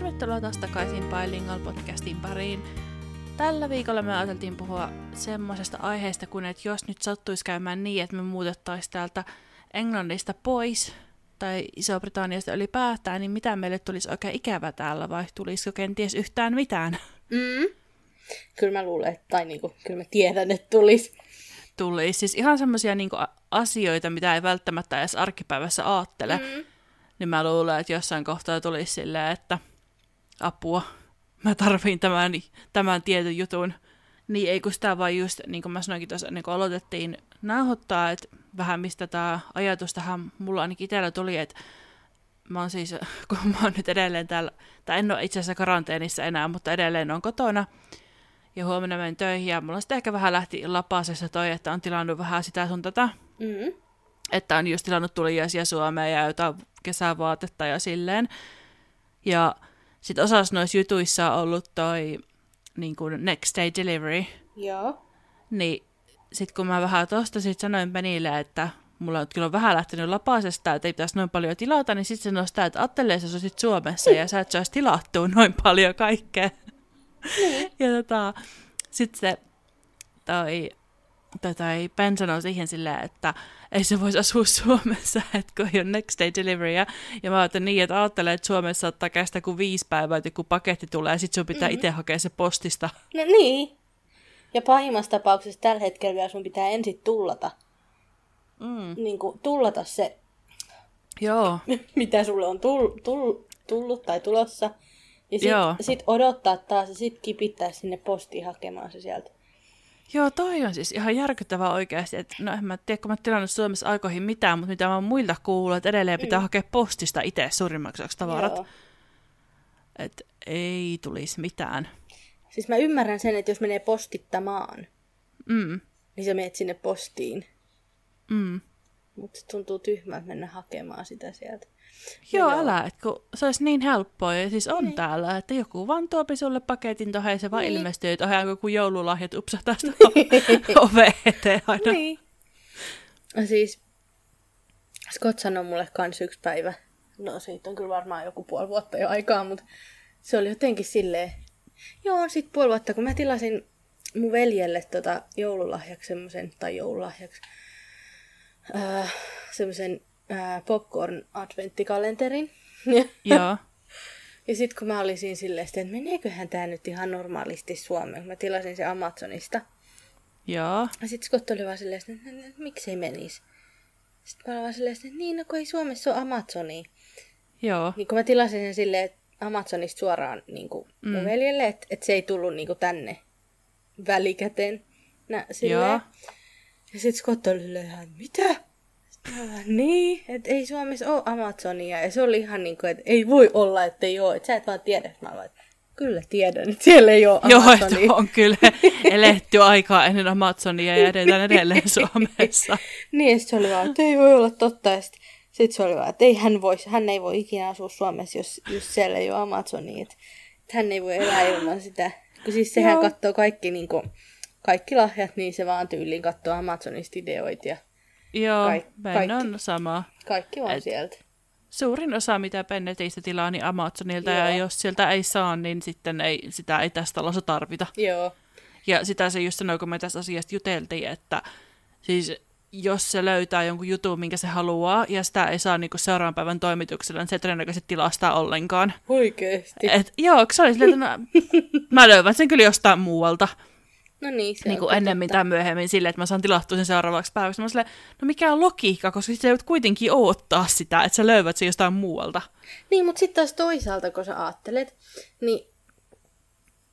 Tervetuloa taas takaisin Bilingual podcastin pariin. Tällä viikolla me ajateltiin puhua semmoisesta aiheesta, kun että jos nyt sattuisi käymään niin, että me muutettaisiin täältä Englannista pois tai Iso-Britanniasta ylipäätään, niin mitä meille tulisi oikein ikävä täällä vai tulisiko kenties yhtään mitään? Mm. Kyllä mä luulen, että, tai niinku, kyllä mä tiedän, että tulisi. Tulisi. Siis ihan semmoisia niinku asioita, mitä ei välttämättä edes arkipäivässä ajattele. Mm. Niin mä luulen, että jossain kohtaa tulisi silleen, että apua, mä tarviin tämän, tämän tietyn jutun. Niin ei kun sitä vaan just, niin kuin mä sanoinkin tuossa, niin kuin aloitettiin nauhoittaa, että vähän mistä tämä ajatus tähän mulla ainakin itsellä tuli, että mä oon siis, kun mä oon nyt edelleen täällä, tai en ole itse asiassa karanteenissa enää, mutta edelleen on kotona, ja huomenna menen töihin, ja mulla sitten ehkä vähän lähti lapasessa toi, että on tilannut vähän sitä sun tätä, mm-hmm. että on just tilannut tuliaisia Suomeen ja jotain kesävaatetta ja silleen. Ja sitten osassa noissa jutuissa on ollut toi niin kuin next day delivery. Joo. Niin sitten kun mä vähän tosta sit sanoin Penille, että mulla on kyllä vähän lähtenyt lapasesta, että ei pitäisi noin paljon tilata, niin sitten se nostaa, että ajattelee, että sä olisit Suomessa ja sä et saisi tilattua noin paljon kaikkea. Niin. ja tota, sitten se toi, toi Ben sanoi siihen silleen, että ei se voisi asua Suomessa, että kun ei ole next day delivery. Ja mä ajattelin niin, että ajattelee, että Suomessa saattaa kestää kuin viisi päivää, että kun paketti tulee ja sitten sun pitää mm-hmm. itse hakea se postista. No niin. Ja pahimmassa tapauksessa tällä hetkellä vielä sun pitää ensin tullata. Mm. Niin kuin tullata se, Joo. mitä sulle on tull, tull, tullut tai tulossa. Ja sitten sit odottaa taas ja sitten kipittää sinne postiin hakemaan se sieltä. Joo, toi on siis ihan järkyttävää oikeasti. Että, no en mä tiedä, kun mä tilannut Suomessa aikoihin mitään, mutta mitä mä oon muilta kuullut, että edelleen pitää mm. hakea postista itse suurimmaksi tavarat. Että ei tulisi mitään. Siis mä ymmärrän sen, että jos menee postittamaan, mm. niin sä menet sinne postiin. Mm. Mutta tuntuu tyhmältä mennä hakemaan sitä sieltä. Joo, joo, älä, että kun se olisi niin helppoa, ja siis on niin. täällä, että joku vaan tuopi sulle paketin tuohon, ja se vaan niin. ilmestyy, että ohjaan joku joululahjat upsahtaa sitä ove eteen aina. Niin. Siis Scott sanoi mulle kans yksi päivä, no siitä on kyllä varmaan joku puoli vuotta jo aikaa, mutta se oli jotenkin silleen, joo, sit puoli vuotta, kun mä tilasin mun veljelle tota joululahjaksi semmoisen, tai joululahjaksi, äh, semmoisen äh, popcorn adventtikalenterin. Joo. ja sitten kun mä olin siinä silleen, että meneeköhän tämä nyt ihan normaalisti Suomeen, mä tilasin se Amazonista. Joo. Ja sitten Scott oli vaan silleen, että miksei menisi. Sitten mä olin vaan silleen, että niin, no kun ei Suomessa ole Amazoni. Joo. Niin kun mä tilasin sen silleen, että Amazonista suoraan niin kuin mm. mun veljelle, että, että se ei tullut niin kuin tänne välikäteen. Nä, Joo. Ja sitten Scott oli silleen, mitä? Niin, että ei Suomessa ole Amazonia. Ja se oli ihan niin kuin, että ei voi olla, että ei ole. Että sä et vaan tiedä. Mä olen, kyllä tiedän, että siellä ei ole Amazonia. Joo, on kyllä eletty aikaa ennen Amazonia ja edetään edelleen Suomessa. niin, se oli vaan, että ei voi olla totta. Ja sitten sit se oli vaan, että ei hän, voi, hän ei voi ikinä asua Suomessa, jos, jos siellä ei ole Amazonia. Että, että hän ei voi elää ilman sitä. Kun siis sehän Joo. katsoo kaikki, niin kuin, kaikki lahjat, niin se vaan tyyliin katsoo Amazonista ideoita ja Joo, Kaik- Ben on sama. Kaikki on Et sieltä. Suurin osa, mitä Bennetistä tilaa, niin Amazonilta, Joo. ja jos sieltä ei saa, niin sitten ei, sitä ei tästä talossa tarvita. Joo. Ja sitä se just sanoi, kun me tästä asiasta juteltiin, että siis jos se löytää jonkun jutun, minkä se haluaa, ja sitä ei saa niinku seuraavan päivän toimituksella, niin se todennäköisesti tilastaa ollenkaan. Oikeesti? Et, joo, se oli silleen, että no, mä löydän sen kyllä jostain muualta. No niin, se niin kuin ennemmin tai myöhemmin silleen, että mä saan tilattua sen seuraavaksi päiväksi. Mä silleen, no mikä on logiikka, koska sä joudut kuitenkin odottaa sitä, että sä löydät sen jostain muualta. Niin, mutta sitten taas toisaalta, kun sä ajattelet, niin,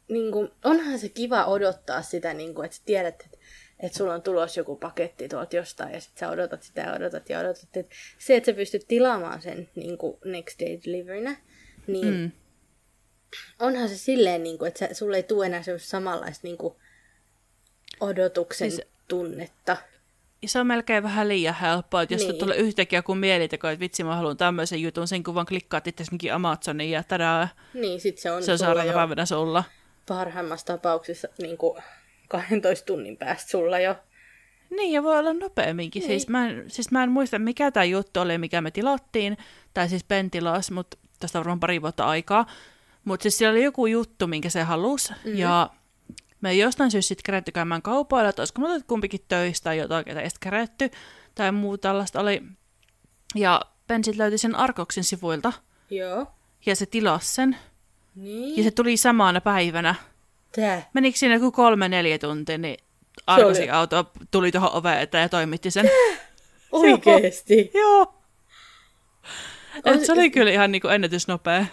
niin kuin, onhan se kiva odottaa sitä, niin kuin, että sä tiedät, että, että sulla on tulos joku paketti tuolta jostain ja sitten sä odotat sitä ja odotat ja odotat. Että se, että sä pystyt tilaamaan sen niin kuin next day deliverynä, niin mm. onhan se silleen, niin kuin, että sä, sulle ei tule enää samanlaista niin kuin, odotuksen siis, tunnetta. Se on melkein vähän liian helppoa, että jos niin. tulee yhtäkkiä kun mieliteko, että vitsi mä haluan tämmöisen jutun, sen kun vaan klikkaat itse Amazonin ja tadaa. Niin, sit se on se on seuraavana päivänä sulla. Parhaimmassa tapauksessa niin kuin 12 tunnin päästä sulla jo. Niin, ja voi olla nopeamminkin. Niin. Siis, mä en, siis mä en muista, mikä tämä juttu oli, mikä me tilattiin, tai siis Ben tilas, mutta tästä on varmaan pari vuotta aikaa. Mutta siis siellä oli joku juttu, minkä se halusi. Mm. Ja me ei jostain syystä sitten kerätty käymään kaupoilla, että olisiko me kumpikin töistä tai jotain, ketä ei kerätty. Tai muuta tällaista oli. Ja Ben sitten löyti sen Arkoksen sivuilta. Joo. Ja se tilasi sen. Niin. Ja se tuli samana päivänä. Tää. Menikö siinä joku kolme neljä tuntia, niin Arkosin oli- auto tuli tuohon oveen eteen ja toimitti sen. Oikeesti. Joo. Et se oli kyllä ihan niinku ennätysnopea.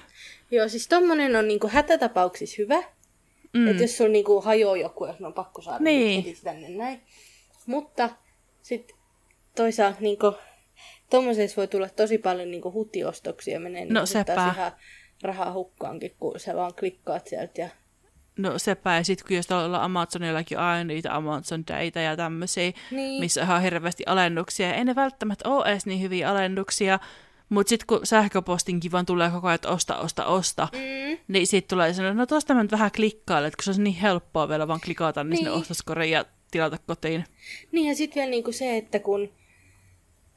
Joo, siis tommonen on niinku hätätapauksissa hyvä. Mm. Että jos sulla niinku hajoaa joku, jos on pakko saada Niin. heti tänne näin. Mutta sitten toisaalta niinku, tommosessa voi tulla tosi paljon niinku hutiostoksia. Menee niinku sit sepä. taas ihan rahaa hukkaankin, kun sä vaan klikkaat sieltä. Ja... No sepä, ja sitten kun jos tuolla Amazonillakin on aina niitä Amazon Data ja tämmöisiä, Niin. missä on ihan hirveästi alennuksia. Ei ne välttämättä ole edes niin hyviä alennuksia, mutta sitten kun sähköpostinkin vaan tulee koko ajan, että osta, osta, osta, Mm. niin siitä tulee sellainen, no tuosta mä nyt vähän klikkailen, että kun se on niin helppoa vielä vaan klikata niin sinne Niin. ostoskoriin ja tilata kotiin. Niin ja sitten vielä niinku se, että kun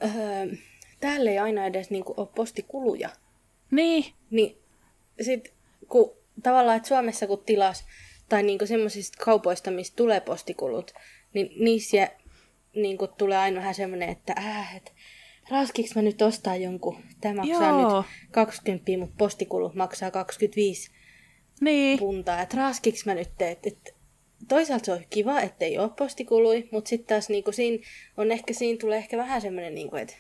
öö, täällä ei aina edes niinku ole postikuluja, Niin, niin sit kun tavallaan, että Suomessa kun tilas, tai niinku semmoisista kaupoista, mistä tulee postikulut, niin niissä niinku tulee aina vähän semmoinen, että äh, et, raskiks mä nyt ostaa jonkun, tämä maksaa Joo. nyt 20, mutta postikulut maksaa 25 niin. puntaa, että raskiks mä nyt teet, että toisaalta se on kiva, ettei ole postikului, mutta sitten taas niinku siinä on ehkä, siinä tulee ehkä vähän semmoinen, niinku, että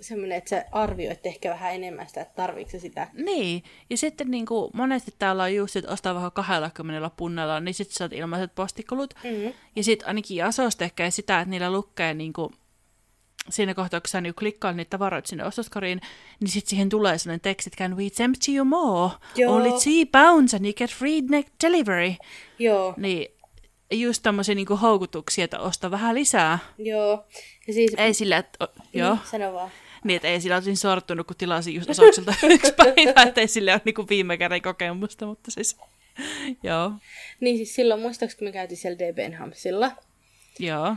semmoinen, että sä arvioit ehkä vähän enemmän sitä, että tarviiko se sitä. Niin, ja sitten niin kuin, monesti täällä on just, että ostaa vähän 20 punnella, niin sitten saat ilmaiset postikulut. Mm. Ja sitten ainakin Asos tekee sitä, että niillä lukee niin kuin, siinä kohtaa, kun sä niin klikkaat niitä tavaroita sinne ostoskoriin, niin sitten siihen tulee sellainen teksti, can we tempt you more? Joo. Only three pounds and you get free delivery. Joo, Niin just tämmöisiä niin houkutuksia, että osta vähän lisää. joo. Ja siis, Ei sillä, että... o- Joo. Niin, sano vaan. Niin, että ei sillä olisin sortunut, kun tilasin just Asokselta yksi päivä, että ei sille ole niin viime kerran kokemusta, mutta siis... Joo, Niin siis silloin, muistaakseni me käytiin siellä DBn Hamsilla. joo,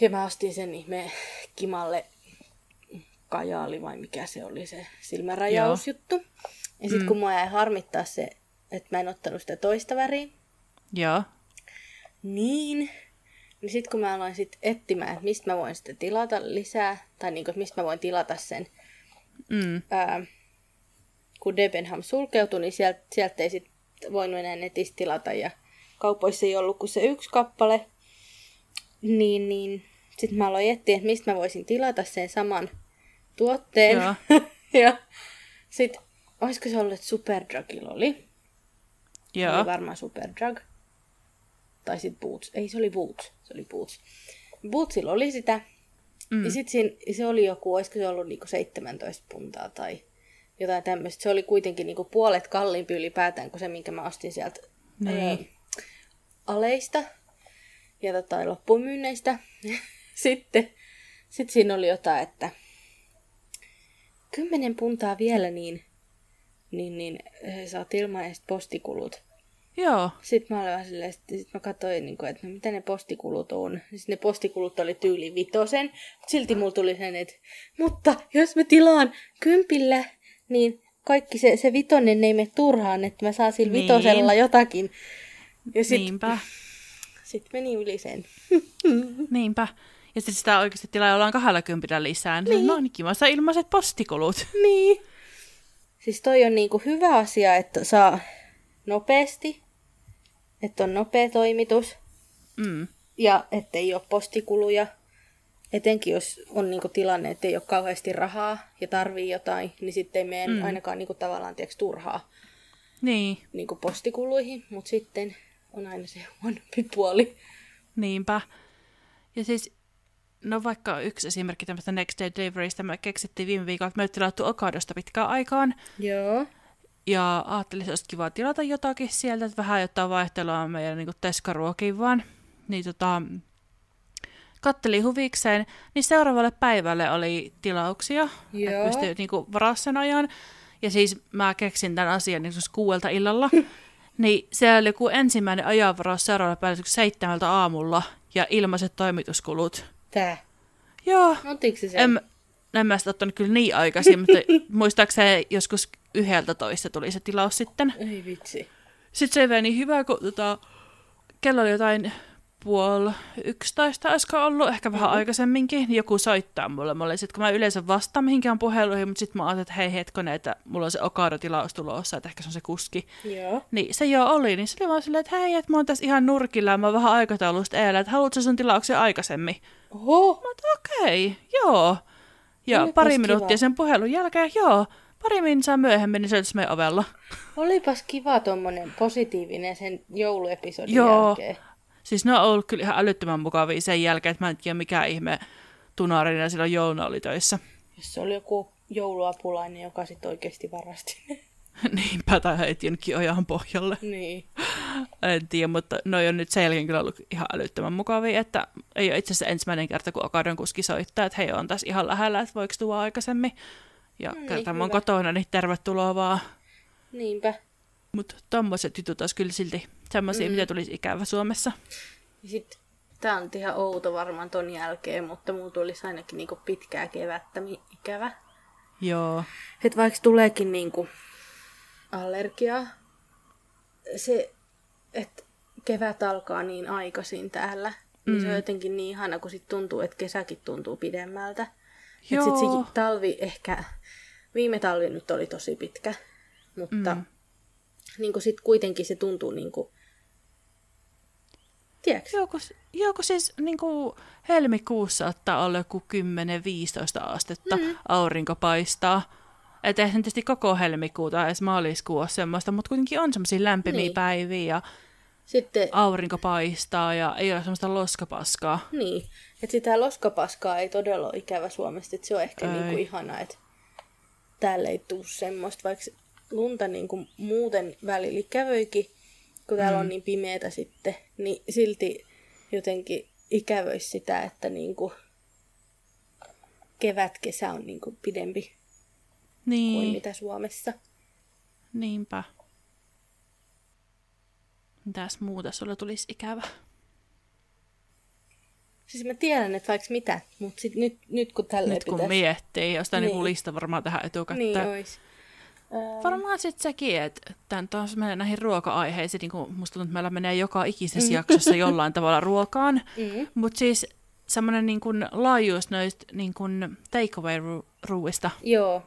Ja mä ostin sen ihme Kimalle kajaali vai mikä se oli se silmärajausjuttu. Ja sitten mm. kun mua jäi harmittaa se, että mä en ottanut sitä toista väriä, joo, niin, niin sitten kun mä aloin sit etsimään, että mistä mä voin sitten tilata lisää, tai niinku, mistä mä voin tilata sen, mm, ää, kun Debenham sulkeutui, niin sieltä, sieltä ei sit voinut enää netistä tilata, ja kaupoissa ei ollut kuin se yksi kappale, niin, niin sitten mä aloin etsiä, että mistä mä voisin tilata sen saman tuotteen. Joo. ja sitten, olisiko se ollut, että Superdrugilla oli? joo, Oli varmaan Superdrug. Tai sitten Boots. Ei, se oli Boots. Se oli Boots. Bootsilla oli sitä. Mm. Ja sitten se oli joku, olisiko se ollut niinku 17 puntaa tai jotain tämmöistä. Se oli kuitenkin niinku puolet kalliimpi ylipäätään kuin se, minkä mä ostin sieltä Niin. ää, aleista ja tota, loppumyynneistä. sitten sit siinä oli jotain, että 10 puntaa vielä, niin, niin, niin saat ilmaiset postikulut. joo, Sitten mä olin vähän silleen, sit, sit mä katsoin, niin kuin, että no, mitä ne postikulut on. Siis ne postikulut oli tyyli vitosen, mutta silti mulla tuli sen, että mutta jos mä tilaan kympillä, niin kaikki se, se vitonen ei mene turhaan, että mä saan sillä Niin. vitosella jotakin. Ja sitten niinpä, sit meni yli sen. niinpä. Ja sitten sitä oikeasti tilaa jollain 20 lisää, niin, niin. no niin kiva, saa ilmaiset postikulut. Niin. Siis toi on niinku hyvä asia, että saa nopeasti, että on nopea toimitus. Mm, Ja ettei ole postikuluja. Etenkin jos on niinku tilanne, että ei ole kauheasti rahaa ja tarvii jotain, niin sitten ei mene mm. ainakaan niinku tavallaan tiiäks, turhaa niin, niinku postikuluihin. Mutta sitten on aina se huonompi puoli. niinpä. Ja siis, no vaikka yksi esimerkki tämmöistä Next Day Deliverystä, me keksittiin viime viikolla, että me ei tilattu Okadosta pitkään aikaan. Joo. Ja ajattelin, että olisi kiva tilata jotakin sieltä, että vähän jotain vaihtelua meidän niin teskaruokiin vaan. Niin tota, kattelin huvikseen, niin seuraavalle päivälle oli tilauksia, Joo. että pystyi niin varaa sen ajan. Ja siis mä keksin tämän asian niin kuuelta illalla. niin siellä oli joku ensimmäinen ajanvaraus seuraavalle päivälle seitsemältä aamulla ja ilmaiset toimituskulut. Tää. Joo, Ottiinko se sen? en, en mä sitä ottanut kyllä niin aikaisin, mutta muistaakseni joskus yhdeltä toista tuli se tilaus sitten. Ei vitsi. Sitten se ei niin hyvä, kun tota, kello oli jotain puoli yksitoista, olisiko ollut, ehkä vähän mm-hmm. aikaisemminkin, niin joku soittaa mulle. Mä olin sit, kun mä yleensä vastaan mihinkään puheluihin, mutta sitten mä ajattelin, että hei hetkonen, että mulla on se Okado-tilaus tulossa, että ehkä se on se kuski. Joo. Niin se jo oli, niin se oli vaan silleen, että hei, että mä oon tässä ihan nurkilla ja mä oon vähän aikataulusta eellä, että haluatko sun tilauksen aikaisemmin? Oho. Mä okei, okay, joo. Ja Olipas pari kiva. minuuttia sen puhelun jälkeen, joo. Pari minuuttia myöhemmin, niin se meidän ovella. Olipas kiva tuommoinen positiivinen sen jouluepisodin Joo. jälkeen. Siis ne on ollut kyllä ihan älyttömän mukavia sen jälkeen, että mä en tiedä mikä ihme tunarina silloin jouluna oli töissä. Jos se oli joku jouluapulainen, joka sitten oikeasti varasti. Niinpä, tai heitti jonnekin ojan pohjalle. niin. En tiedä, mutta noi on nyt sen jälkeen kyllä ollut ihan älyttömän mukavia, että ei ole itse asiassa ensimmäinen kerta, kun Akadon kuski soittaa, että hei, on tässä ihan lähellä, että voiko tuoda aikaisemmin. Ja No niin, kerta mä oon hyvä. kotona, niin tervetuloa vaan. Niinpä. Mutta tommoset jutut olisi kyllä silti semmoisia, mm. mitä tulisi ikävä Suomessa. Ja sit, tää on ihan outo varmaan ton jälkeen, mutta mulla tulisi ainakin niinku pitkää kevättä ikävä. Joo. Et vaikka tuleekin niinku allergiaa, se, että kevät alkaa niin aikaisin täällä, niin Mm. se on jotenkin niin ihana, kun sit tuntuu, että kesäkin tuntuu pidemmältä. Et Joo. sit se talvi ehkä, viime talvi nyt oli tosi pitkä, mutta Mm. mm. niin sit kuitenkin se tuntuu niinku, tiedätkö? Joo, kun, joo, kun siis niin kuin helmikuussa saattaa olla joku 10-15 astetta, mm. aurinko paistaa. Että eihän tietysti koko helmikuuta edes maaliskuu ole semmoista, mutta kuitenkin on semmoisia lämpimiä niin. Niin. päiviä ja Sitten aurinko paistaa ja ei ole semmoista loskapaskaa. Niin, että sitä loskapaskaa ei todella ole ikävä Suomesta, että se on ehkä Ei. niinku ihana, että täällä ei tuu semmoista, vaikka lunta niinku muuten välillä kävöikin, kun täällä mm. on niin pimeätä sitten, niin silti jotenkin ikävöisi sitä, että niinku kevät-kesä on pidempi kuin Niin, mitä Suomessa. niinpä. Mitäs muuta sulla tulisi ikävä? Siis mä tiedän, että vaikka mitä, mutta sit nyt, nyt kun tälleen Nyt kun pitäisi... miettii, jostain niin. Niin. lista varmaan tähän etukäteen. Niin ois. Ää, Varmaan sitten sekin, että tämän taas menee näihin ruoka-aiheisiin, niin kuin musta tuntuu, että meillä menee joka Mm. ikisessä jaksossa jollain tavalla ruokaan. mm, Mutta siis semmoinen niin kuin laajuus noista niin kuin takeaway-ruuista. joo,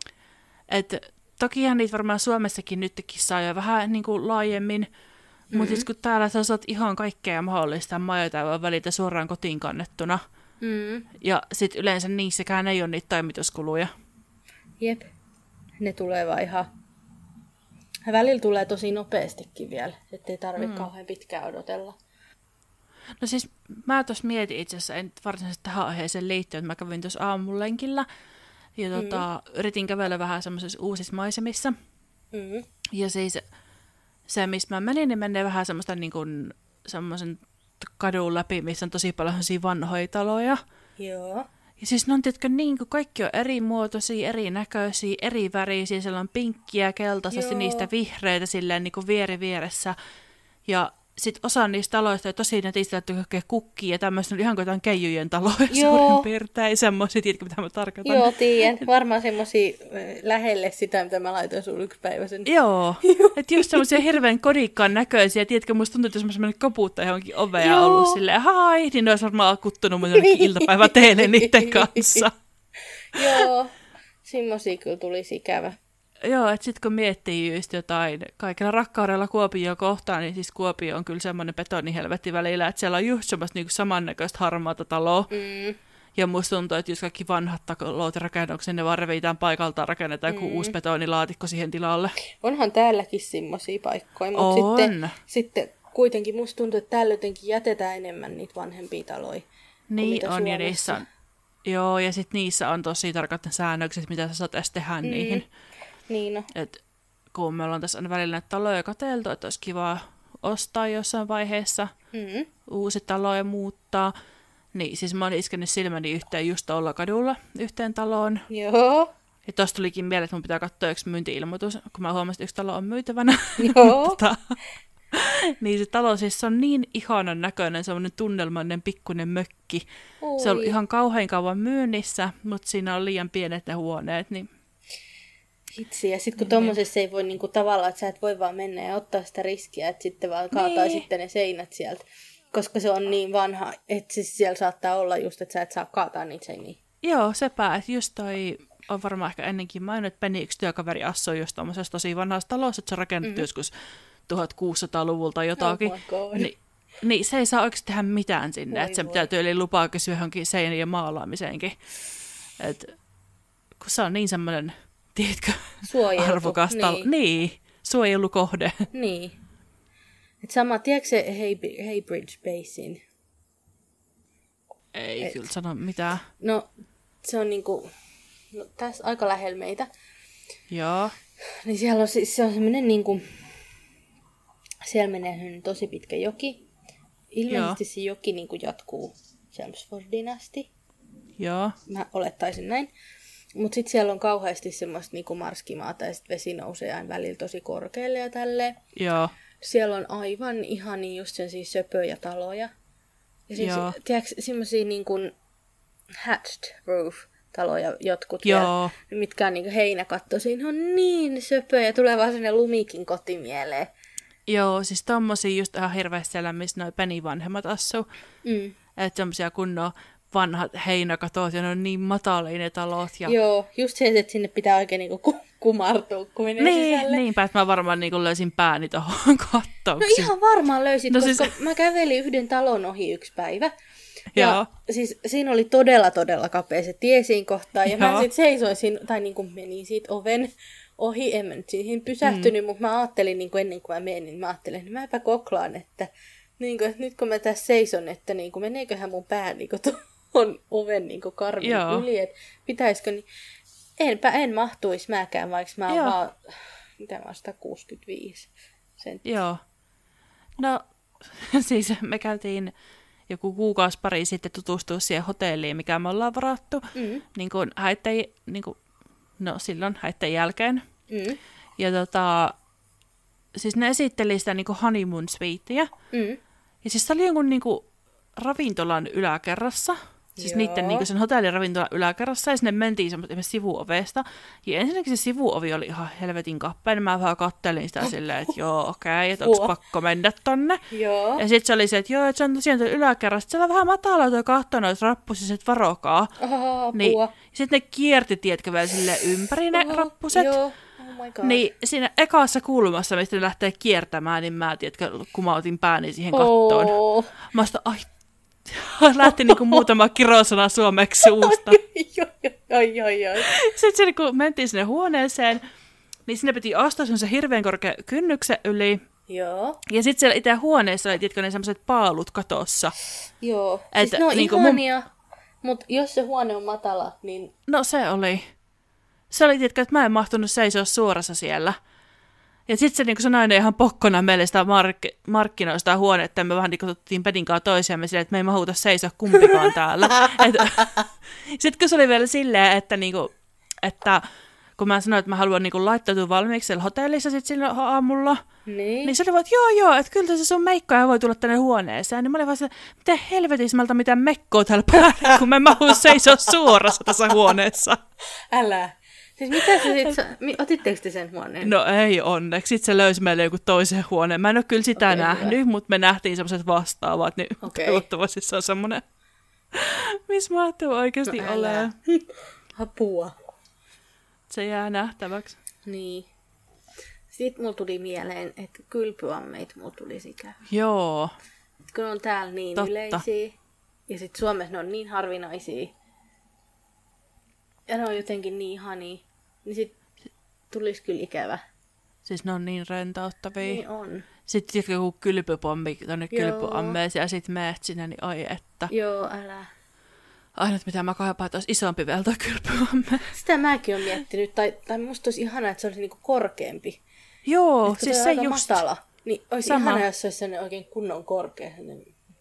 Että tokihan niitä varmaan Suomessakin nytkin saa jo vähän niin kuin laajemmin. Mm-hmm. Mutta siis kun täällä sä saat ihan kaikkea mahdollista majoitaa välitä suoraan kotiin kannettuna. mm, Ja sitten yleensä niissäkään ei ole niitä toimituskuluja. Jep. Ne tulee vaan ihan... Välillä tulee tosi nopeastikin vielä, ettei tarvitse mm. kauhean pitkään odotella. No siis mä tuossa mietin itse asiassa, en varsinaisesti tähän aiheeseen liittyen, että mä kävin tuossa aamulenkillä ja tota, mm. yritin kävellä vähän semmoisissa uusissa maisemissa. Mm. Ja siis se, missä mä menin, niin menee vähän semmoista niin kuin semmoisen kadun läpi, missä on tosi paljon vanhoja taloja. Joo. Ja siis ne on, tiedätkö, niin kuin kaikki on eri muotoisia, eri näköisiä, eri värisiä. Siellä on pinkkiä, keltaista, Joo. sinistä, vihreitä silleen niin kuin vieri vieressä. Ja sitten osa niistä taloista on tosi netistä, että kaikkea kukkia ja tämmöistä, ihan kuin jotain keijujen taloja Joo. suurin piirtein. Semmoisia, tiedätkö, mitä mä tarkoitan? Joo, tiedän. Varmaan semmosia ö, lähelle sitä, mitä mä laitoin sulle yksi päivä sen. Joo, että just semmoisia hirveän kodikkaan näköisiä. Tiedätkö, musta tuntuu, että jos mä semmoinen johonkin ovea Joo. ollut silleen, hai, niin ne olisi varmaan kuttunut mun jonnekin iltapäiväteelle niiden kanssa. Joo. Semmosia kyllä tulisi ikävä. Joo, että sitten kun miettii just jotain kaikella rakkaudella Kuopio kohtaan, niin siis Kuopio on kyllä semmoinen betonihelvetti välillä, että siellä on just semmoista niinku samannäköistä harmaata taloa. Mm. Ja musta tuntuu, että jos kaikki vanhat talot ja rakennukset, ne vaan revitään paikaltaan, rakennetaan joku uusi betonilaatikko siihen tilalle. Onhan täälläkin semmosia paikkoja, mutta On. sitten, sitten kuitenkin musta tuntuu, että täällä jotenkin jätetään enemmän niitä vanhempia taloja. Niin on, ja Suomessa. niissä on, joo, ja sitten niissä on tosi tarkat ne säännökset, mitä sä saat tehdä mm. niihin. Niin no. Et kun me ollaan tässä aina välillä näitä taloja katseltu, että olisi kiva ostaa jossain vaiheessa Mm. uusi talo ja muuttaa, niin siis mä oon iskenyt silmäni yhteen just tuolla kadulla yhteen taloon. Joo. Ja tosta tulikin mieleen, että mun pitää katsoa yksi myynti-ilmoitus, kun mä huomasin, että yksi talo on myytävänä. Joo. tota, niin se talo siis se on niin ihanan näköinen, semmoinen tunnelmainen pikkuinen mökki. Se on Oi. ihan kauhean kauan myynnissä, mutta siinä on liian pienet ne huoneet, niin Hitsi, ja sitten kun tommosessa ei voi niinku tavallaan, että sä et voi vaan mennä ja ottaa sitä riskiä, että sitten vaan kaataa Niin. sitten ne seinät sieltä. Koska se on niin vanha, että siis siellä saattaa olla just, että sä et saa kaataa niitä seiniä. Joo, sepä, että just toi on varmaan ehkä ennenkin maininnut, että Penny yksi työkaveri asui just tommosessa tosi vanhassa talossa, että se rakennettu mm. joskus 1600-luvulta jotakin. Oh my God. Ni, niin se ei saa oikeasti tehdä mitään sinne, Voi että se voi. pitää tyyliin lupaa kysyä johonkin seinien maalaamiseenkin. Et, kun se on niin semmoinen, tiedätkö, Suojeltu. arvokas talo. Niin. Niin, suojelukohde. Niin. Et sama, tiedätkö se Hay- Haybridge Basin? Ei Et. kyllä sano mitään. No, se on niinku, no, tässä aika lähellä meitä. Joo, Niin siellä on siis, se on semmoinen niinku, siellä menee tosi pitkä joki. Ilmeisesti se joki niinku jatkuu Chelmsfordin asti. joo, Mä olettaisin näin. Mutta sitten siellä on kauheasti semmoista niinku marskimaata ja sit vesi nousee aina välillä tosi korkealle ja tälleen. joo, Siellä on aivan ihania just sen siis söpöjä taloja. Ja siis, Joo. tiedätkö, semmosia niin kuin hatched roof taloja jotkut Joo. vielä, mitkä on niin heinäkatto. Siinä on niin söpöjä, tulee vaan sellainen lumikin koti mieleen. joo, siis tommosia just ihan hirveästi siellä, missä noi Penny vanhemmat asuu. Mm. Että semmosia kunnon vanhat heinäkatot ja ne on niin matalia ne talot. Ja... Joo, just se, että sinne pitää oikein niinku ku- kumartua, kun menee Niin, sisälle. niinpä, että mä varmaan niin löysin pääni tuohon kattoon. No ihan varmaan löysit, No siis- koska siis... mä kävelin yhden talon ohi yksi päivä. Ja Joo. siis siinä oli todella, todella kapea se tie siinä kohtaa. Ja mä Joo. sitten seisoin siinä, tai niin kuin menin siitä oven ohi. En mä nyt siihen pysähtynyt, mm. mutta mä ajattelin niin kuin ennen kuin mä menin, niin mä ajattelin, että mäpä koklaan, että, niin kuin, että nyt kun mä tässä seison, että niin kuin, meneeköhän mun pää niin kuin tuon oven niin karvin Joo. yli, että pitäisikö, niin enpä en mahtuisi mäkään, vaikka mä oon vaan, mitä mä oon 165 senttiä. Joo. No, siis me käytiin joku kuukausi pari sitten tutustua siihen hotelliin, mikä me ollaan varattu. Mm. Niin kuin häitten, niin kuin, no silloin häitten jälkeen. Mm. Ja tota, siis ne esitteli sitä niin kuin honeymoon suitea. Mm. Ja siis se oli jonkun niin kuin ravintolan yläkerrassa. Siis Joo. niiden niin sen hotellin ravintolan yläkerrassa. Ja sinne mentiin semmoista sivuovesta. Ja ensinnäkin se sivuovi oli ihan helvetin kappea. Niin mä vähän kattelin sitä silleen, että joo, okei, okay, että onko pakko mennä tonne. Joo. Ja sitten se oli se, että joo, että se on tosiaan tuolla yläkerrassa. Siellä on vähän matala tuo katto noita rappusia, että varokaa. Niin, sitten ne kierti, tiedätkö, vielä sille ympäri ne Oho, rappuset. Joo. Oh. Niin siinä ekassa kulmassa, mistä ne lähtee kiertämään, niin mä, tiedätkö, kumautin pääni siihen kattoon. Oh. Mä sitä, ai, lähti niinku muutama kirosana suomeksi suusta. Ai, ai, ai. Sitten se, kun mentiin sinne huoneeseen, niin sinne piti astua se hirveän korkea kynnyksen yli. Joo, Ja sitten siellä itse huoneessa oli, tiedätkö, ne semmoiset paalut katossa. joo. Et siis ne on niinku mun- ihania, mutta jos se huone on matala, niin No se oli. Se oli, tiedätkö, että mä en mahtunut seisoa suorassa siellä. Ja sitten se, niin se nainen ihan pokkona meille sitä mark- markkinoista huonetta, ja me vähän niin tuttiin pedin kanssa toisiamme silleen, että me ei mahuta seisoa kumpikaan täällä. sitten kun se oli vielä silleen, että, niin kuin, että kun mä sanoin, että mä haluan niin laittautua valmiiksi siellä hotellissa sit silloin aamulla, niin. niin se oli vaan, että joo joo, että kyllä se sun meikkoja voi tulla tänne huoneeseen. Niin mä olin vaan se, miten helvetissä mä mitään mekkoa täällä päällä, kun mä en mahu seisoa suorassa tässä huoneessa. Älä. Siis mitä se sit, otitteko te sen huoneen? No ei onneksi. Sitten se löysi meille joku toisen huoneen. Mä en ole kyllä sitä okay, nähnyt, mutta me nähtiin semmoiset vastaavat, niin okay. toivottavasti se on semmoinen, missä mahtuu oikeasti No olemaan. Apua. Se jää nähtäväksi. Niin. Sitten mulla tuli mieleen, että kylpyammeita mulla tuli ikävä. Joo. Et kun on täällä niin Totta. yleisiä, ja sitten Suomessa ne on niin harvinaisia, ja ne on jotenkin niin ihania, niin sit tulisi kyllä ikävä. Siis ne on niin rentouttavia. Niin on. Sitten joku kylpypommi tuonne Joo. kylpyammeeseen ja sitten meet sinne, niin ai että. Joo, älä. Ainut mitä mä kaipaan, että olisi isompi vielä tuo kylpyamme. Sitä mäkin olen miettinyt, tai, tai musta olisi ihanaa, että se olisi niinku korkeampi. Joo, siis toi on se just. matala. Niin olisi Sama. ihanaa, jos se olisi oikein kunnon korkea.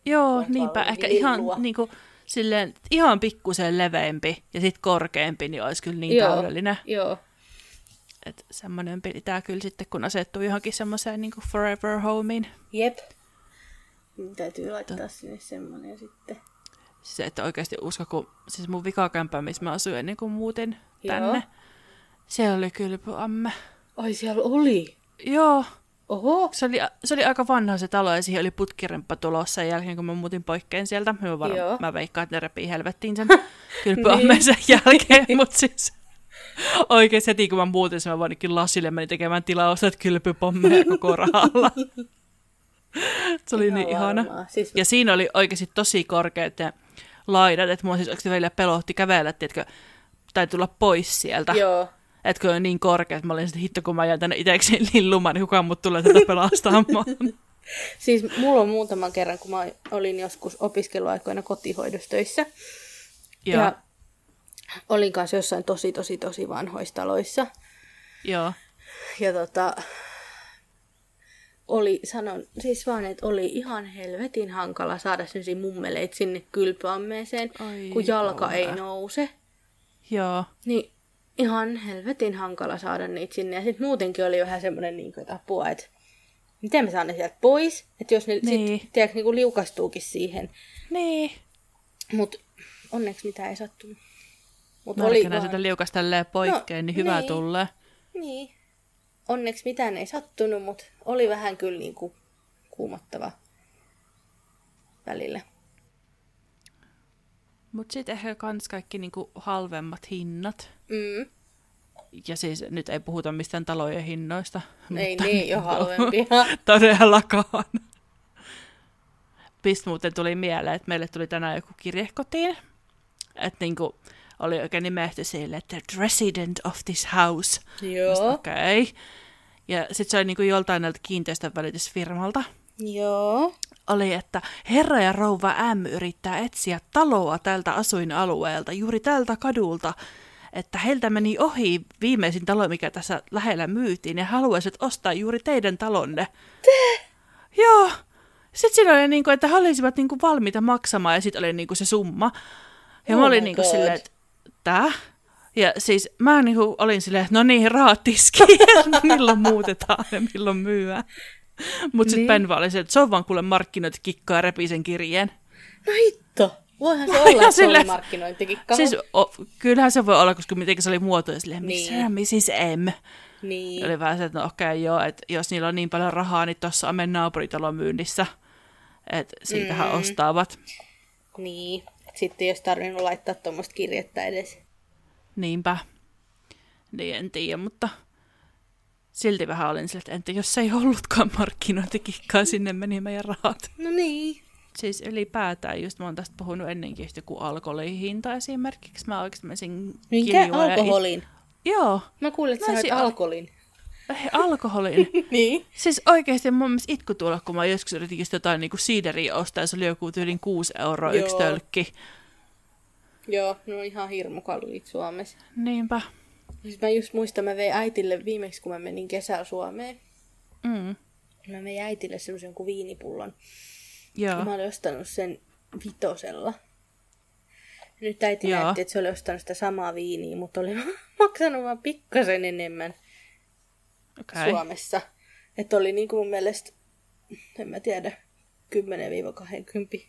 Joo, niinpä. Ehkä ihan, niinku, silleen, ihan pikkusen leveämpi ja sitten korkeampi, niin olisi kyllä niin Joo, täydellinen. Joo. Et semmoinen pitää kyllä sitten, kun asettuu johonkin semmoiseen niin forever homeen. Jep. Niin Täytyy laittaa sinne semmoinen sitten. Siis että oikeasti usko, kun siis mun vikakämpä, missä mä asuin ennen kuin muutin tänne, Joo. siellä oli kylpyamme. Ai siellä oli. Joo, Oho. se oli, se oli aika vanha se talo ja siihen oli putkiremppa tulossa sen jälkeen, kun mä muutin poikkeen sieltä. Mä, var- Joo. mä veikkaan, että ne repii helvettiin sen kylpyammeen sen jälkeen, mutta siis oikein heti kun mä muutin, mä vaan lasille menin tekemään tilausta, että kylpypommeja koko rahalla. se oli niin ihana. varmaa. Siis, Ja siinä oli oikeasti tosi korkeat ne laidat, että mua siis oikeasti välillä pelotti kävellä, tiedätkö, tai tulla pois sieltä. Joo. Että kun on niin korkea, että mä olin sitten hitto, kun mä jään tänne itseksi lillumaan, niin kukaan mut tulee tätä pelastamaan. Siis mulla on muutaman kerran, kun mä olin joskus opiskeluaikoina kotihoidossa töissä. Joo, Ja olin kanssa jossain tosi, tosi, tosi vanhoissa taloissa. joo, Ja tota, oli, sanon siis vaan, että oli ihan helvetin hankala saada sellaisia mummeleita sinne kylpyammeeseen, Ai kun jalka ei kauhea. nouse. joo, Niin ihan helvetin hankala saada niitä sinne. Ja sitten muutenkin oli vähän semmoinen niin kuin, että apua, että miten mä saan ne sieltä pois. Että jos ne niin. Sitten tiedätkö, niin kuin liukastuukin siihen. niin. Mutta onneksi mitä ei sattunut. Mutta Mä oli oli sitä liukas tälleen poikkeen, No, niin hyvä niin. tulee. Niin. Onneksi mitään ei sattunut, mutta oli vähän kyllä niin kuin kuumottava välillä. Mutta sitten ehkä kans kaikki niinku halvemmat hinnat. Mm. Ja siis nyt ei puhuta mistään talojen hinnoista. Ei mutta niin jo halvempia. Todellakaan. Mistä muuten tuli mieleen, että meille tuli tänään joku kirje kotiin. Että niinku oli oikein nimetty sille, että the resident of this house. Joo. Okei. Okay. Ja sitten se oli niinku joltain näiltä kiinteistön välitysfirmalta. Joo. Oli, että herra ja rouva M yrittää etsiä taloa tältä asuinalueelta, juuri tältä kadulta, että heiltä meni ohi viimeisin talo, mikä tässä lähellä myytiin, ja haluaisit ostaa juuri teidän talonne. Joo. Sitten siinä oli, niin kuin, että he olisivat niin kuin valmiita maksamaan, ja sitten oli niin kuin se summa. Ja Oh mä olin niin kuin silleen, että tää? Ja siis mä niin kuin olin silleen, että no niin, rahat tiskiin, milloin muutetaan ja milloin myyään. Mutta sitten Niin. Ben vaan oli se, että se on vaan kuule markkinointikikka ja repii sen kirjeen. No hitto. Voihan se olla, että se oli silleen- markkinointikikka. Siis o, kyllähän se voi olla, koska miten se oli muotoiltu silleen, missä Niin. niin. Mrs. M. Niin. Oli vähän se, että no okei okay, joo, että jos niillä on niin paljon rahaa, niin tuossa on meidän naapuritalon myynnissä. Että siitähän Mm. ostaavat. Niin. Sitten olisi tarvinnut laittaa tuommoista kirjettä edes. Niinpä. Niin en tiedä, mutta silti vähän olin sille, että entä jos ei ollutkaan markkinointikikkaa, sinne meni meidän rahat. No niin. Siis ylipäätään, just mä oon tästä puhunut ennenkin, just joku alkoholihinta esimerkiksi. Mä oikeasti menisin Minkä kiljua ja- alkoholin? Joo, Mä kuulin, että Mä sä alkoholin. eh, alkoholin. niin. Siis oikeasti mun mielestä itku tuolla, kun mä joskus yritin just jotain niinku siideriä ostaa, ja se oli joku tyylin 6 euroa yksi Joo. tölkki. Joo, ne on ihan hirmukalliit Suomessa. Niinpä. Siis mä just muistan, mä vein äitille viimeksi, kun mä menin kesällä Suomeen. Mm. Mä vein äitille semmoisen kuin viinipullon. Joo. Mä olin ostanut sen vitosella. Ja nyt äiti Joo. näytti, että se oli ostanut sitä samaa viiniä, mutta oli maksanut vaan pikkasen enemmän okay. Suomessa. Että oli niinku mun mielestä, en mä tiedä, 10-20.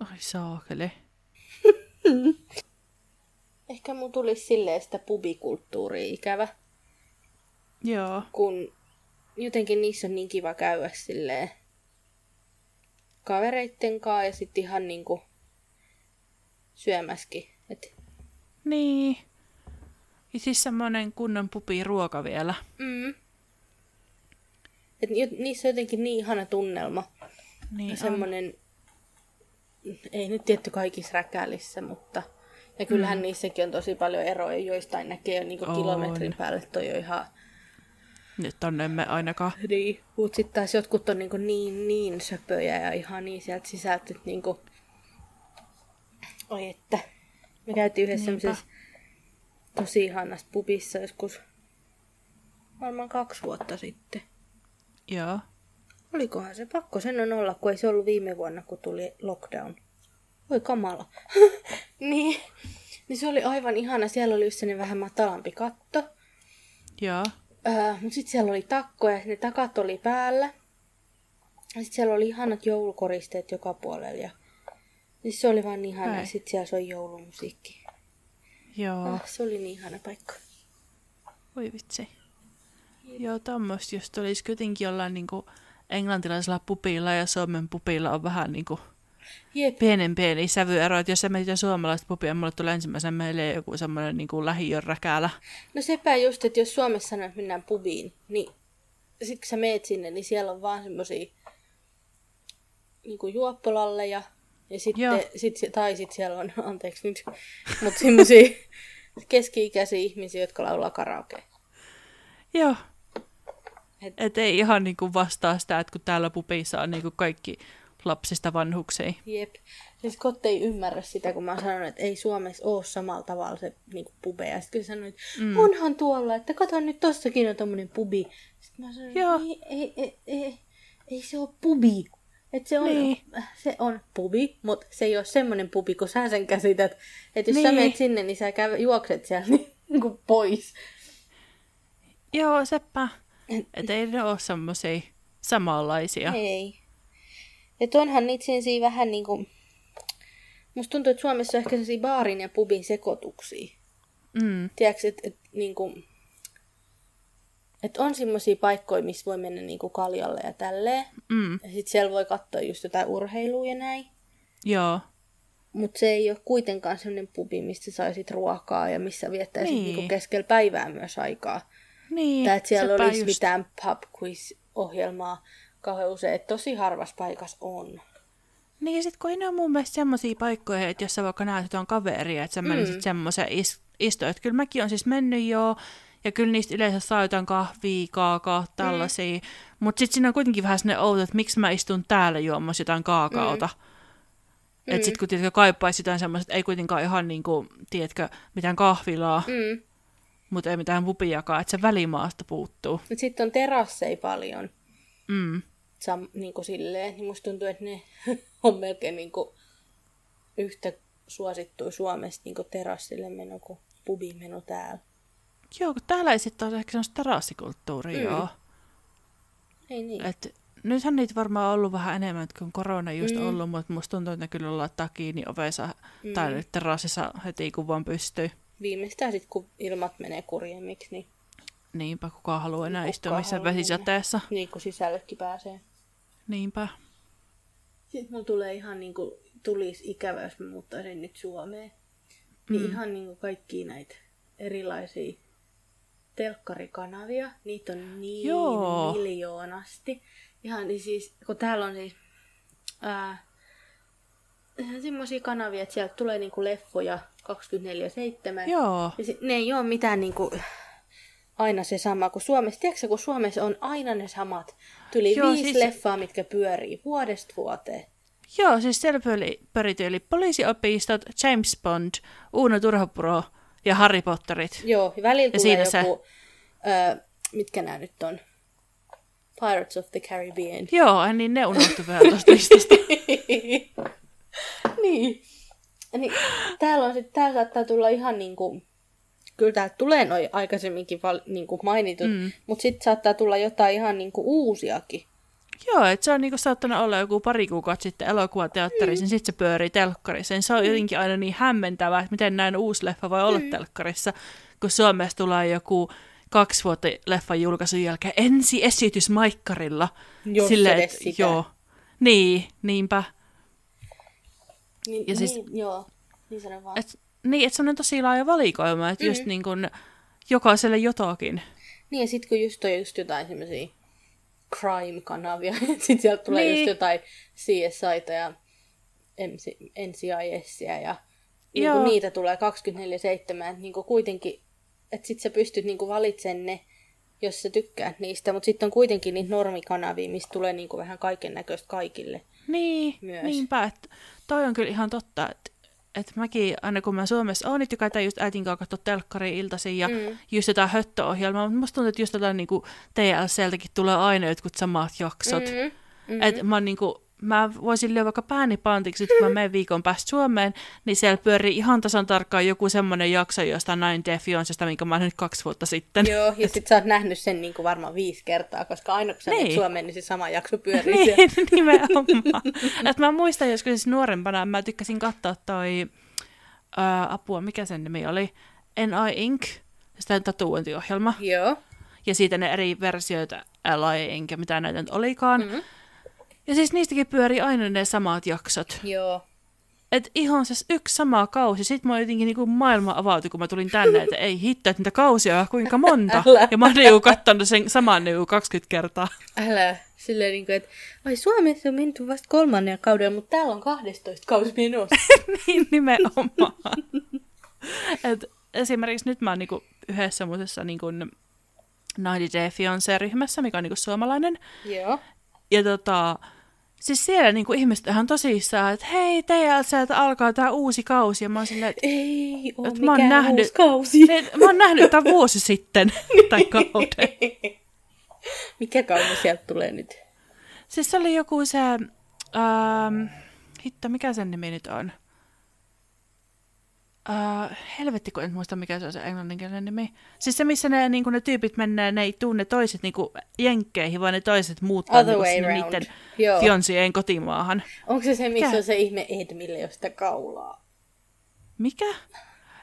Ai saakeli. Ehkä mun tulisi silleen sitä pubikulttuuria ikävä, Joo. kun jotenkin niissä on niin kiva käydä silleen kavereitten kanssa ja sitten ihan niinku syömäskin. Et, Niin. Ja siis semmonen kunnon pupi ruoka vielä. mm. Et ni- niissä on jotenkin niin ihana tunnelma. Niin Ja semmoinen, ei nyt tietty kaikissa räkälissä, mutta ja kyllähän mm. niissäkin on tosi paljon eroja, joistain näkee jo niinku On. kilometrin päälle, toi on ihan Nyt tonne emme ainakaan. niin. Mut sit taas jotkut on niinku niin, niin söpöjä ja ihan niin sieltä sisältä, että niinku, oi että, me käytiin yhdessä semmoisessa tosi ihanassa pubissa joskus varmaan kaksi vuotta sitten. Joo. Olikohan se pakko sen on olla, kun ei se ollut viime vuonna, kun tuli lockdown. Voi kamala. niin. niin se oli aivan ihana. Siellä oli just vähän matalampi katto. Joo. Öö, mutta sitten siellä oli takkoja, ne takat oli päällä. Ja sitten siellä oli ihanat joulukoristeet joka puolella. Ja siis se oli vaan niin ihana. Ai. Sitten siellä soi joulumusiikki. Joo. Ah, se oli niin ihana paikka. Voi vitsi. Joo, tommoista just olisi kuitenkin jollain niinku englantilaisella pupilla ja Suomen pupilla on vähän niinku Jep. pienen pieni sävyero. Että jos sä mietit suomalaista pupia, mulle tulee ensimmäisenä meille joku semmoinen niinku lähiön räkäällä. No sepä just, että jos Suomessa sanoo, että mennään pubiin, niin sit kun sä meet sinne, niin siellä on vaan semmosia niinku juoppolalleja. Ja sitten, Joo. sit, tai sitten siellä on, anteeksi nyt, mutta semmosia keski-ikäisiä ihmisiä, jotka laulaa karaoke. Joo. Et- Et ei ihan niinku vastaa sitä, että kun täällä pupissa on niinku kaikki lapsista vanhuksiin. Jep. Siis Kotte ei ymmärrä sitä, kun mä sanon, että ei Suomessa ole samalla tavalla se niinku pube. Ja sitten sanoin, että mm. onhan tuolla, että kato nyt tossakin on tommonen pubi. Sitten mä sanoin, Joo. ei, ei, ei, ei, ei se ole pubi. Et se, on, Niin. se on pubi, mutta se ei ole semmoinen pubi, kun sä sen käsität. Että jos niin. sä Niin. menet sinne, niin sä käy, juokset siellä niin kuin pois. Joo, seppä. Et ei ne ole semmosia samanlaisia. Ei. Että onhan niitä sellaisia vähän niin kuin... Musta tuntuu, että Suomessa on ehkä sellaisia baarin ja pubin sekoituksia. Mm. Tiedätkö, että et, niinku, et on semmoisia paikkoja, missä voi mennä niinku kaljalle ja tälleen. Mm. Ja sit siellä voi katsoa just jotain urheilua ja näin. Joo. Mutta se ei ole kuitenkaan semmoinen pubi, mistä sä saisit ruokaa ja missä viettäisit Niin. niinku keskellä päivää myös aikaa. Niin, Tai että siellä olisi just. mitään pub quiz ohjelmaa kauhean usein. Et tosi harvas paikas on. Niin, sit kun ei ne ole mun mielestä semmosia paikkoja, että jos sä vaikka näet jotain kaveria, että sä menisit Mm. semmoiseen is- istoon. Että kyllä mäkin on siis mennyt jo, ja kyllä niistä yleensä saa jotain kahvia, kaakaa, tällaisia. Mm. Mutta sitten siinä on kuitenkin vähän sellainen outo, että miksi mä istun täällä juomassa jotain kaakaota. Mm. Että sitten kun tiedätkö, kaipaisi jotain semmoista, ei kuitenkaan ihan niinku, tiedätkö, mitään kahvilaa, mm. Mm. mutta ei mitään pupiakaan, että se välimaasta puuttuu. Mutta sitten on terasseja paljon. Mm. Sam, niin kuin silleen, niin musta tuntuu, että ne on melkein niin kuin yhtä suosittu Suomesta niin kuin terassille meno kuin pubiin meno täällä. Joo, kun täällä ei sitten ole ehkä semmoista terassikulttuuria, Mm. joo. Ei niin. Et nythän niitä varmaan ollut vähän enemmän, kun korona just Mm. ollut, mutta musta tuntuu, että ne kyllä laittaa kiinni oveensa mm. tai terassissa heti kun vaan pystyy. Viimeistään sitten, kun ilmat menee kurjemmiksi, niin, Niinpä, kukaan haluaa enää Kuka istua missään vesisateessa. niin kuin sisällekin pääsee. Niinpä. Sitten mulla tulee ihan niin kuin tulisi ikävä, jos mä muuttaisin nyt Suomeen. Niin Mm. ihan niin kuin kaikki näitä erilaisia telkkarikanavia. Niitä on niin Joo. miljoonasti. Ihan niin siis, kun täällä on siis ää, semmoisia kanavia, että sieltä tulee niinku leffoja 24-7. Joo. Ja sit, ne ei ole mitään niinku, aina se sama kuin Suomessa. Tiedätkö, kun Suomessa on aina ne samat. Tuli Joo, viisi siis- leffaa, mitkä pyörii vuodesta vuoteen. Joo, siis siellä pyöri, pyöri tyyli poliisiopistot, James Bond, Uno Turhapuro ja Harry Potterit. Joo, välillä Ja tulee siinä joku, ö, mitkä nämä nyt on? Pirates of the Caribbean. Joo, niin ne unohtu vielä tuosta listasta. niin. niin. Täällä, on sit, täällä saattaa tulla ihan niinku, kyllä täältä tulee noin aikaisemminkin val, niinku mainitut, mm. Mm. mutta sitten saattaa tulla jotain ihan niinku uusiakin. Joo, että se on niinku saattanut olla joku pari kuukautta sitten elokuvateatterissa, niin sitten se pyörii telkkarissa. Niin se on jotenkin aina niin hämmentävää, että miten näin uusi leffa voi olla telkkarissa, kun Suomessa tulee joku kaksi vuotta leffan julkaisun jälkeen ensi esitys Maikkarilla. Jos edes et- sitä. Joo. Niin, niinpä. Niin, Ja siis- niin, joo, niin sano vaan. Et, niin, että se on tosi laaja valikoima, että mm. just niin kuin jokaiselle jotakin. Niin ja sitten kun just on just jotain semmoisia crime-kanavia, sitten sieltä tulee niin. Just jotain CSIta ja MC, NCISia ja niin kuin niitä tulee 24-7, että niin kuin kuitenkin, että sit sä pystyt niin kuin valitsemaan ne, jos sä tykkäät niistä, mutta sitten on kuitenkin niitä normikanavia, mistä tulee niin kuin vähän kaiken näköistä kaikille. Niin, Myös. niinpä. Että toi on kyllä ihan totta, että et mäkin, aina kun mä Suomessa oon, niin tykätään just äitin kanssa katsoa telkkaria iltaisin ja Mm. just jotain höttöohjelmaa, mutta musta tuntuu, että just jotain niinku TLCltäkin tulee aina jotkut samat jaksot. Mm. Mm-hmm. Mm. Et mä oon niinku mä voisin lyödä vaikka pääni pantiksi, että kun mä menen viikon päästä Suomeen, niin siellä pyörii ihan tasan tarkkaan joku semmoinen jakso jostain Nine Day Fiancesta, minkä mä oon nyt kaksi vuotta sitten. Joo, ja sit sä oot nähnyt sen niin kuin varmaan viisi kertaa, koska aina kun sä niin. Suomeen, niin se sama jakso pyörii siellä. niin, nimenomaan. Et mä muistan joskus siis nuorempana, mä tykkäsin katsoa toi, ää, apua, mikä sen nimi oli, N.I. Inc., sitä tatuointiohjelma. Joo. Ja siitä ne eri versioita, L.I. Inc. mitä näitä nyt olikaan. Mm. Ja siis niistäkin pyörii aina ne samat jaksot. Joo. Et ihan se yksi sama kausi. Sitten mä jotenkin niinku maailma avautui, kun mä tulin tänne, että ei hitto, että niitä kausia on kuinka monta. Älä. Ja mä oon niinku kattonut sen saman niinku 20 kertaa. Älä. Silleen niin kuin, että ai Suomessa on menty vasta kolmannen kaudella, mutta täällä on 12 kausi menossa. niin nimenomaan. Et esimerkiksi nyt mä oon niinku yhdessä semmoisessa niinku 90 Day Fiancé-ryhmässä, mikä on niinku suomalainen. Joo. Ja tota, siis siellä niinku ihmiset ihan tosissaan, että hei, teiltä alkaa tää uusi kausi. Ja mä oon silleen, että Ei oo Et mä oon mikään nähnyt- uusi kausi. Et mä oon nähnyt tämän vuosi sitten, tai kauden. Mikä kausi sieltä tulee nyt? Siis se oli joku se, ähm, hitto, mikä sen nimi nyt on? Äh, helvetti, kun en muista mikä se on se englanninkielinen nimi. Siis se, missä ne, niin ne tyypit menee, ne ei tuu ne toiset niin jenkkeihin, vaan ne toiset muuttaa Other niin round. niiden Joo. fiansien kotimaahan. Onko se se, missä Mikä? on se ihme Ed, millä ei ole sitä kaulaa? Mikä?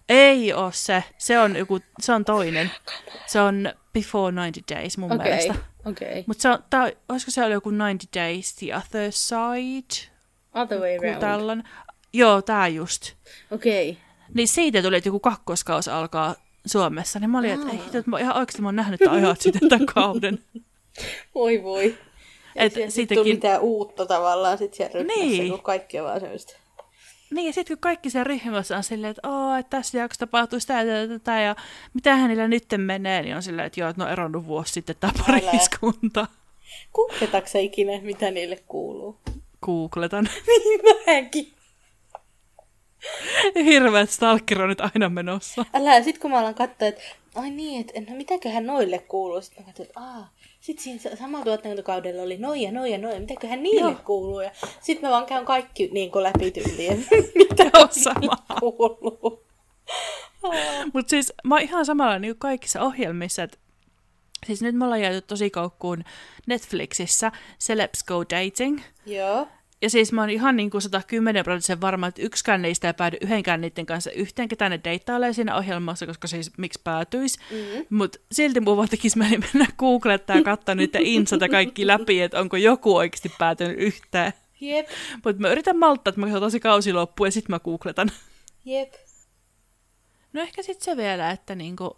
Ei oo se. Se on, joku, se on toinen. Se on Before 90 Days mun Okei, mielestä. okei. Mutta se on, tää, olisiko se ollut joku 90 Days The Other Side? Other way round. tällainen. Joo, tää just. Okei. Niin siitä tuli, että joku kakkoskaus alkaa Suomessa. Niin mä olin, että ei että mä ihan oikeasti mä oon nähnyt tämän ajat sitten tämän kauden. Voi voi. Et siitäkin- ole mitään uutta tavallaan sit siellä ryhmässä, Niin. kun kaikki on vaan semmoista. Niin, ja sitten kun kaikki siellä ryhmässä on silleen, että, Oo, että tässä jaksossa tapahtuu sitä ja tätä, ja mitähän niillä nyt menee, niin on silleen, että joo, että ne on eronnut vuosi sitten tämä pariskunta. Googletatko sä ikinä, mitä niille kuuluu? Googletan. Niin mäkin. Hirveät stalkeroinnit aina menossa. Älä, sit kun mä alan katsoa, että ai niin, että no mitäköhän noille kuuluu. Sitten mä katsoin, että aah, sit siinä sa- samalla tuotantokaudella oli noja, noja, noja, mitäköhän niille Joo. kuuluu. Ja sit mä vaan käyn kaikki niin kuin läpi tyyliin, mitä Joo, sama. kuuluu. Mutta siis mä oon ihan samalla niin kuin kaikissa ohjelmissa, että siis nyt me ollaan jääty tosi koukkuun Netflixissä Celebs Go Dating. Joo. Ja siis mä oon ihan niin kuin 110 prosenttisen varma, että yksikään niistä ei päädy yhdenkään niiden kanssa yhteen, ketä ne deittailee siinä ohjelmassa, koska siis miksi päätyisi. Mm. Mutta silti mun vaan tekisi mieli mennä googlettaa ja katsoa niiden insat ja kaikki läpi, että onko joku oikeasti päätynyt yhteen. Jep, Mutta mä yritän malttaa, että mä katson tosi kausi loppuun ja sitten mä googletan. jep. No ehkä sitten se vielä, että niinku,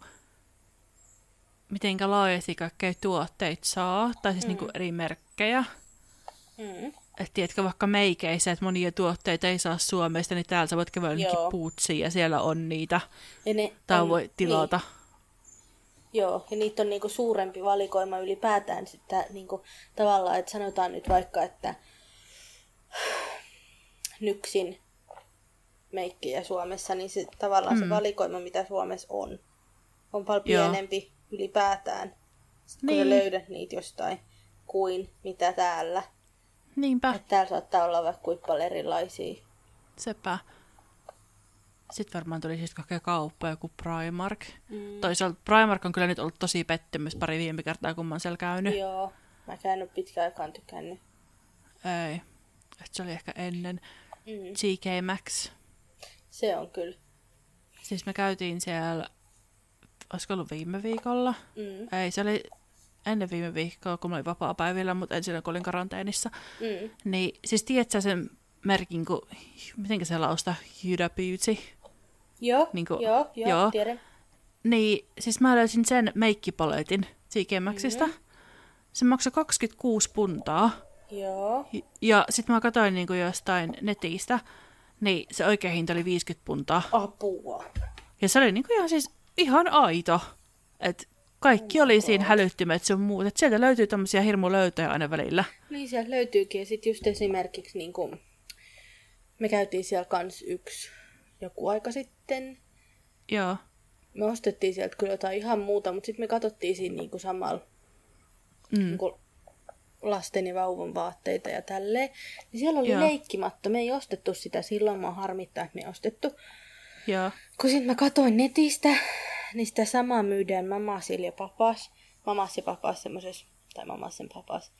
mitenkä laajasti kaikkea tuotteita saa, tai siis mm. niinku eri merkkejä. Mm. Että tiedätkö vaikka meikeissä, että monia tuotteita ei saa Suomesta, niin täällä sä voit käydä puutsiin ja siellä on niitä. Ja ne Tai on- voi tilata. Niin, joo, ja niitä on niinku suurempi valikoima ylipäätään sitten niinku, tavallaan, että sanotaan nyt vaikka, että nyksin meikkejä Suomessa, niin se, tavallaan mm. se valikoima, mitä Suomessa on, on paljon Joo. pienempi ylipäätään, sit kun Niin. sä löydät niitä jostain, kuin mitä täällä. Niinpä, Että täällä saattaa olla vaikka kuinka paljon erilaisia. sepä. Sitten varmaan tuli siis kaikkea kauppa, joku Primark. Mm. Toisaalta Primark on kyllä nyt ollut tosi pettymys pari viime kertaa, kun mä oon siellä käynyt. Joo, mä en ole pitkään aikaan tykännyt. Ei. Et se oli ehkä ennen. Mm. TK Maxx. Se on kyllä. Siis me käytiin siellä, olisiko ollut viime viikolla? Mm. Ei, se oli ennen viime viikkoa, kun mä olin vapaa-päivillä, mutta ensin kun olin karanteenissa. Mm. Niin, siis tiedät sä sen merkin, kun, mitenkä se lausta, Huda Beauty? Joo, Niinku- joo, joo, joo. tiedän. Niin, siis mä löysin sen meikkipaletin Maxxista. Mm-hmm. Se maksoi 26 puntaa. Joo. Ja sitten mä katsoin niinku jostain netistä, niin se oikea hinta oli 50 puntaa. Apua. Ja se oli niinku ihan siis ihan aito. Et kaikki oli siinä hälyttimet sun muut. Et sieltä löytyy tämmöisiä hirmu löytöjä aina välillä. Niin sieltä löytyykin. Ja sitten just esimerkiksi niin kuin, me käytiin siellä kans yksi joku aika sitten. Joo. Me ostettiin sieltä kyllä jotain ihan muuta, mutta sitten me katsottiin siinä niin samalla Mm. niin kuin lasten ja vauvan vaatteita ja tälleen. Niin siellä oli Joo. leikkimatto. Me ei ostettu sitä silloin, mua harmittaa, että me ei ostettu. Joo. Kun sitten mä katsoin netistä, niin sitä samaa myydään Mamasil ja Papas. Mamas ja Papas semmoisessa, tai Mamas ja Papas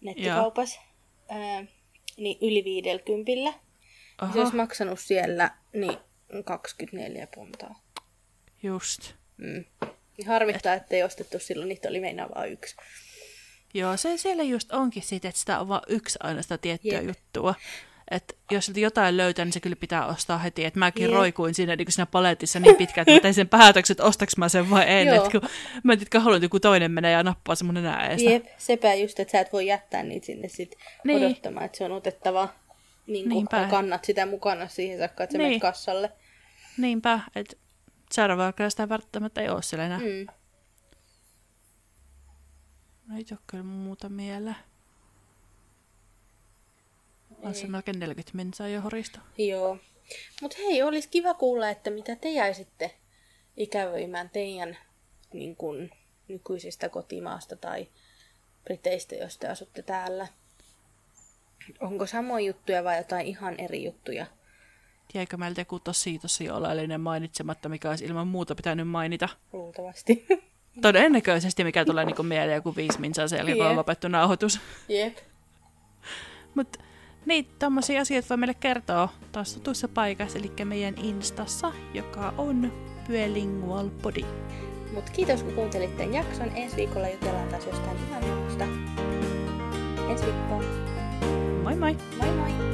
nettikaupassa. Ää, niin yli 50. Se olisi maksanut siellä niin 24 puntaa. just. Mm. Niin harmittaa, että ei ostettu silloin, niitä oli meinaa vain yksi. Joo, se siellä just onkin siitä, että sitä on vain yksi aina sitä tiettyä Jep. juttua. Että jos sieltä jotain löytää, niin se kyllä pitää ostaa heti. Että mäkin Jep. roikuin siinä, niin siinä paletissa niin pitkään, että mä tein sen päätöksen, että ostaks mä sen vai en. Joo. Et kun mä en tiedä, haluan, että joku toinen menee ja nappaa sen mun nenää eestä. Jep, sepä just, että sä et voi jättää niitä sinne sit Niin. odottamaan, että se on otettava niin ja kannat sitä mukana siihen saakka, että sä Niin. kassalle. Niinpä, että seuraavalla sitä välttämättä ei ole siellä enää. Mm. Mm. Ei ole kyllä muuta mieleen. On se melkein 40 minsaa jo horista. Joo. Mutta hei, olisi kiva kuulla, että mitä te jäisitte ikävöimään teidän niin kun, nykyisestä kotimaasta tai Briteistä, jos te asutte täällä. Onko samoja juttuja vai jotain ihan eri juttuja? Jäikö meiltä joku tosi tosi oleellinen mainitsematta, mikä olisi ilman muuta pitänyt mainita? Luultavasti. Todennäköisesti, mikä tulee niinku mieleen joku viisi minsaa sen jälkeen, kun on lopettu nauhoitus. Jep. Mutta niin, tommosia asioita voi meille kertoa taas tutussa paikassa, eli meidän Instassa, joka on Pyölingual Body. Mut kiitos kun kuuntelitte tämän jakson. Ensi viikolla jutellaan taas jostain ihan muusta. Ensi viikkoon. Moi moi! Moi